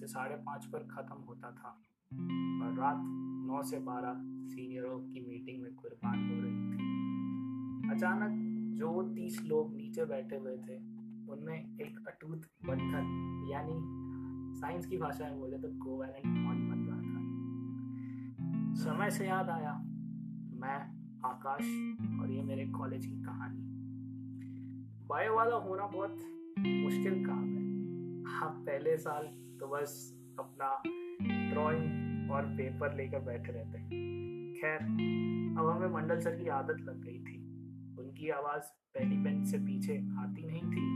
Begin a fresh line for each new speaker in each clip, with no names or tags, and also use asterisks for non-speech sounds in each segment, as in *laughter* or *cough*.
से साढ़े पाँच पर ख़त्म होता था। और रात नौ से बारह सीनियरों की मीटिंग में कुर्बान हो रही थी। अचानक जो तीस लोग नीचे बैठे हुए थे, उनमें एक अटूट बंधन, यानी साइंस की भाषा में बोले तो कोवैलेंट बॉन्ड बन रहा था। समय से याद आया, मैं, आकाश और ये मेरे कॉलेज की कहानी। बायो वाला होना बहुत मुश्किल काम है। आप पहले साल तो बस अपना ड्राइंग और पेपर लेकर बैठे रहते हैं। खैर, अब हमें मंडल सर की आदत लग गई थी। उनकी आवाज़ पहली बेंच से पीछे आती नहीं थी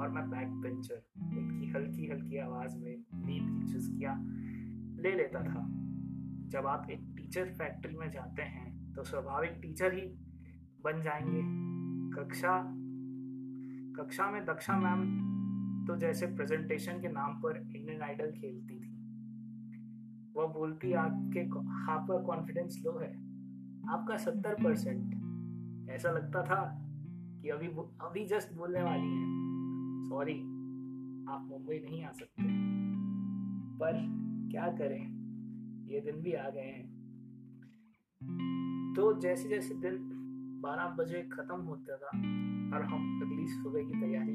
और मैं बैक बेंचर उनकी हल्की हल्की आवाज़ में नींद की चुस्कियाँ ले लेता था। जब आप एक टीचर फैक्ट्री में जाते हैं तो स्वाभाविक टीचर ही बन जाएँगे। कक्षा कक्षा में दक्षा मैम तो जैसे प्रेजेंटेशन के नाम पर इंडियन आइडल खेलती थी। वह बोलती, आपके आपका कॉन्फिडेंस लो है। आपका सत्तर परसेंट ऐसा लगता था कि अभी अभी जस्ट बोलने वाली हैं। सॉरी आप मुंबई नहीं आ सकते। पर क्या करें? ये दिन भी आ गए हैं। तो जैसे जैसे दिन बारह बजे खत्म होता था, और हम अगली सुबह की तैयारी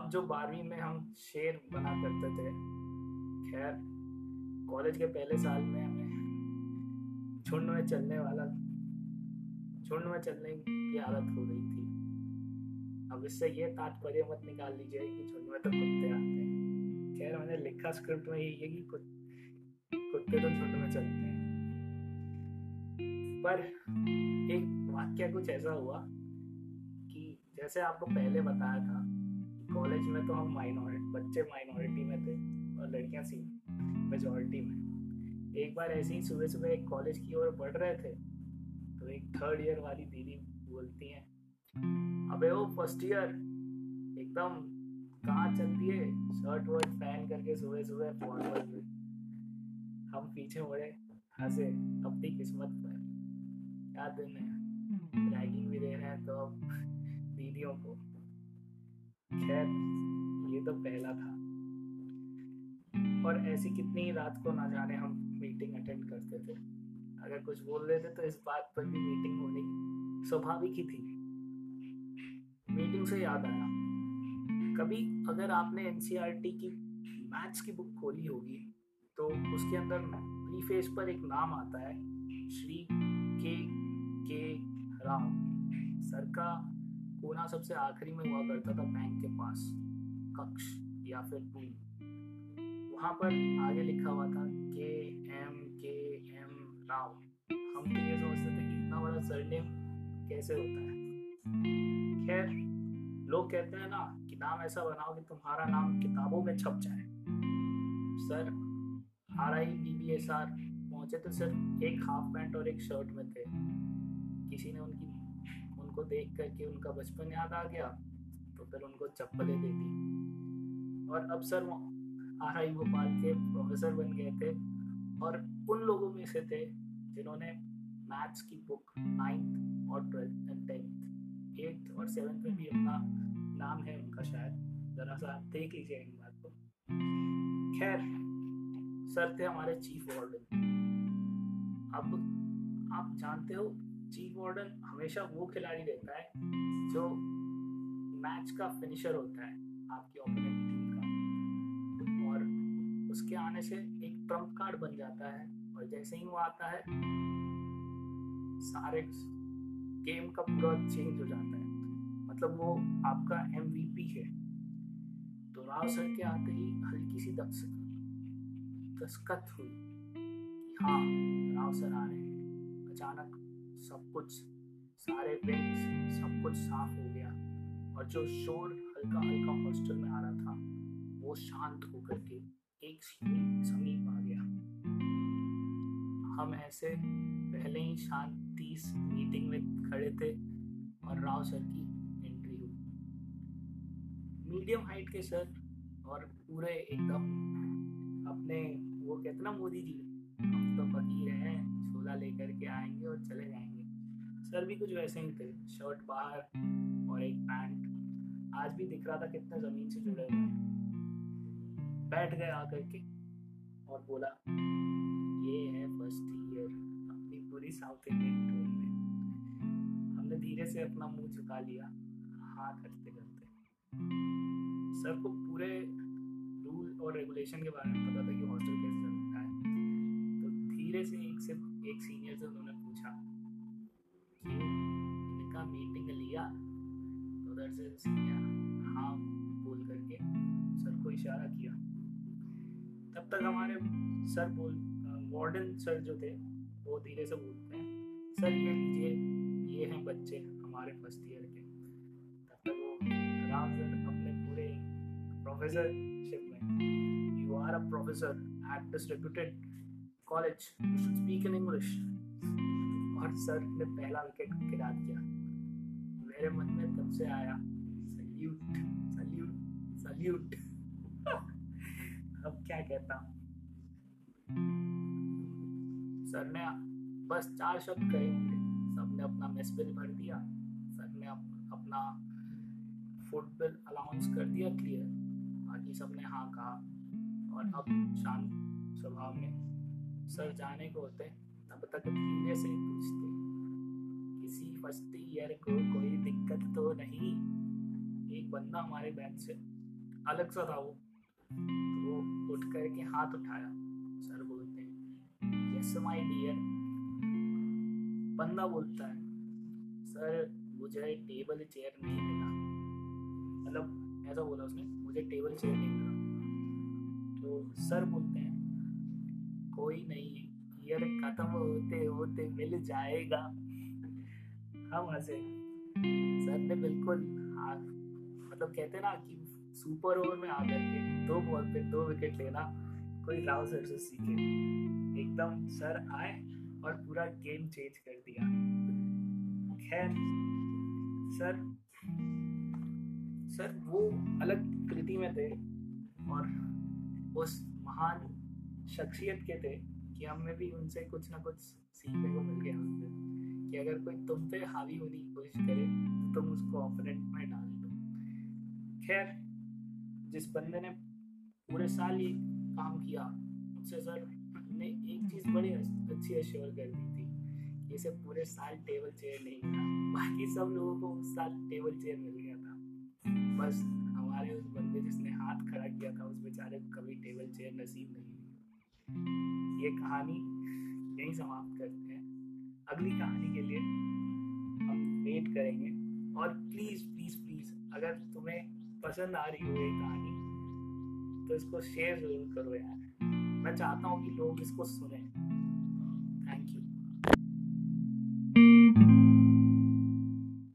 अब जो बारहवीं में हम शेर बना करते थे, खैर, कॉलेज के पहले साल में हमें झुंड में चलने वाला, झुंड में चलने की आदत हो गई थी। अब इससे ये तात्पर्य मत निकाल लीजिए कि झुंड में तो कुत्ते आते हैं। खैर, मैंने लिखा स्क्रिप्ट में है कि कुत्ते तो झुंड में चलते हैं। पर एक वाक्य कुछ ऐसा हुआ कि जैसे आपको पहले बताया था कॉलेज में तो हम माइनॉरिटी बच्चे माइनॉरिटी में थे और लड़कियाँ सी मेजोरिटी में। एक बार ऐसे ही सुबह सुबह एक कॉलेज की ओर बढ़ रहे थे तो एक थर्ड ईयर वाली दीदी बोलती हैं अबे वो फ़र्स्ट ईयर एकदम कहाँ चलती है? शर्ट वर्ट पहन करके सुबह सुबह फॉर्मल में हम पीछे मुड़े हंसे अपनी किस्मत पर। क्या दिन है? रैगिंग भी दे रहे हैं तो अब *laughs* दीदियों को। खैर, ये तो पहला था। और ऐसी कितनी रात को ना जाने हम मीटिंग अटेंड करते थे। अगर कुछ बोल रहे थे तो इस बात पर भी मीटिंग होनी स्वाभाविक ही थी। मीटिंग से याद आया। कभी अगर आपने एनसीईआरटी की मैथ्स की बुक खोली होगी तो उसके अंदर प्रीफेस पर एक नाम आता है, श्री के के राम। सर का कोना सबसे आखिरी में हुआ करता था बैंक के पास, कक्ष या फिर रूम वहाँ पर आगे लिखा हुआ था, के एम के एम राव, हम तो ये सोचते थे कि इतना बड़ा सरनेम कैसे होता है? खैर, लोग कहते हैं ना कि नाम ऐसा बनाओ कि तुम्हारा नाम किताबों में छप जाए। Sir, R I B B S R पहुँचे तो सिर्फ़ एक हाफ़ पैंट और एक शर्ट में थे। किसी ने उनकी उनको देख करके उनका बचपन याद आ गया तो फिर उनको चप्पलें दे दी। और अब सर आर आई भोपाल के प्रोफेसर बन गए थे और उन लोगों में से थे जिन्होंने मैथ्स की बुक नाइन्थ और ट्वेल्थ एंड टेंथ, एट्थ और सेवेंथ में भी अपना नाम है उनका शायद, ज़रा सा आप देख लीजिए इन बात को। खैर, सर थे हमारे चीफ वार्डन। अब आप जानते हो चीफ वार्डन हमेशा वो खिलाड़ी रहता है जो मैच का फिनिशर होता है, आपकी ओपोनेंट उसके आने से एक ट्रंप कार्ड बन जाता है और जैसे ही वो आता है, सारे गेम का पूरा चेंज हो जाता है। मतलब वो आपका एमवीपी है। तो राव सर के आते ही हल्की सी दस्तखत हुई कि हाँ राव सर आ रहे हैं। अचानक सब कुछ सारे बेंच सब कुछ साफ़ हो गया। और जो शोर हल्का हल्का हॉस्टल में आ रहा था, वो शांत होकर के एक समीप आ गया। हम ऐसे पहले ही शांति मीटिंग में खड़े थे और राव सर की एंट्री हुई। मीडियम हाइट के सर और पूरे एकदम अपने, वो कहते ना मोदी जी, हम तो फकीर हैं। छोला लेकर के आएँगे और चले जाएँगे। सर भी कुछ वैसे ही थे, शर्ट बाहर और एक पैंट। आज भी दिख रहा था कितना ज़मीन से जुड़े हुए हैं। बैठ गए आकर के और बोला, ये है फ़र्स्ट ईयर अपनी पूरी साउथ इंडियन टूर में। हमने धीरे से अपना मुँह झुका लिया हाँ करते करते। सर को पूरे रूल और रेगुलेशन के बारे में पता था कि हॉस्टल कैसे तो से एक से एक सीनियर से उन्होंने पूछा कि इनका मीटिंग लिया? तो उधर से सीनियर हाँ बोल करके सर को इशारा किया। तब तक हमारे सर बोल वार्डन सर जो थे, वो धीरे से बोलते हैं, सर, ये लीजिए, ये हैं बच्चे हमारे फ़र्स्ट ईयर के। तब तक वो राम सर अपने पूरे प्रोफेसरशिप में you are a professor at this college you should speak in English और सर ने पहला विकेट गिरा दिया। मेरे मन में तब से आया सल्यूट सल्यूट सल्यूट अब क्या कहता सर ने बस चार शब्द कहे होंगे। सबने अपना मेस बिल भर दिया। सर ने अप, अपना फ़ूड बिल अलाउंस कर दिया क्लियर बाकी सबने हाँ कहा। और अब शांत स्वभाव में सर जाने को होते तब तक धीरे से पूछते किसी फ़र्स्ट ईयर को कोई दिक्कत तो नहीं। एक बंदा हमारे बैच से अलग सा था वो। तो वो उठ करके हाथ उठाया। सर बोलते हैं यस माय डियर बंदा बोलता है, सर, मुझे टेबल चेयर नहीं मिला। मतलब ऐसा बोला उसने, मुझे टेबल चेयर नहीं मिला। तो सर बोलते हैं कोई नहीं ईयर खत्म होते होते मिल जाएगा। हम हंसे सर ने बिल्कुल हाँ मतलब कहते ना कि सुपर ओवर में आ करके दो बॉल पे दो विकेट लेना, कोई राव सर से सीखे। एकदम सर आए और पूरा गेम चेंज कर दिया। खैर सर सर वो अलग कृति में थे और उस महान शख्सियत के थे कि हमें भी उनसे कुछ ना कुछ सीखने को मिल गया उनसे कि अगर कोई तुम पे हावी होने की कोशिश करे तो तुम उसको ओपोनेंट में डाल दो। खैर, जिस बंदे ने पूरे साल ये काम किया, उससे सर ने एक चीज़ बड़ी अच्छी अश्योर कर दी थी। कि इसे पूरे साल टेबल चेयर नहीं मिला। बाकी सब लोगों को उस साल टेबल चेयर मिल गया था। बस, हमारे उस बंदे जिसने हाथ खड़ा किया था, उस बेचारे को कभी टेबल चेयर नसीब नहीं ये कहानी यही समाप्त करते हैं। अगली कहानी के लिए हम वेट करेंगे। और प्लीज़ प्लीज़ प्लीज़ अगर तुम्हें पसंद आ रही हो ये कहानी तो इसको शेयर ज़रूर करो यार। मैं चाहता हूँ कि लोग इसको सुने।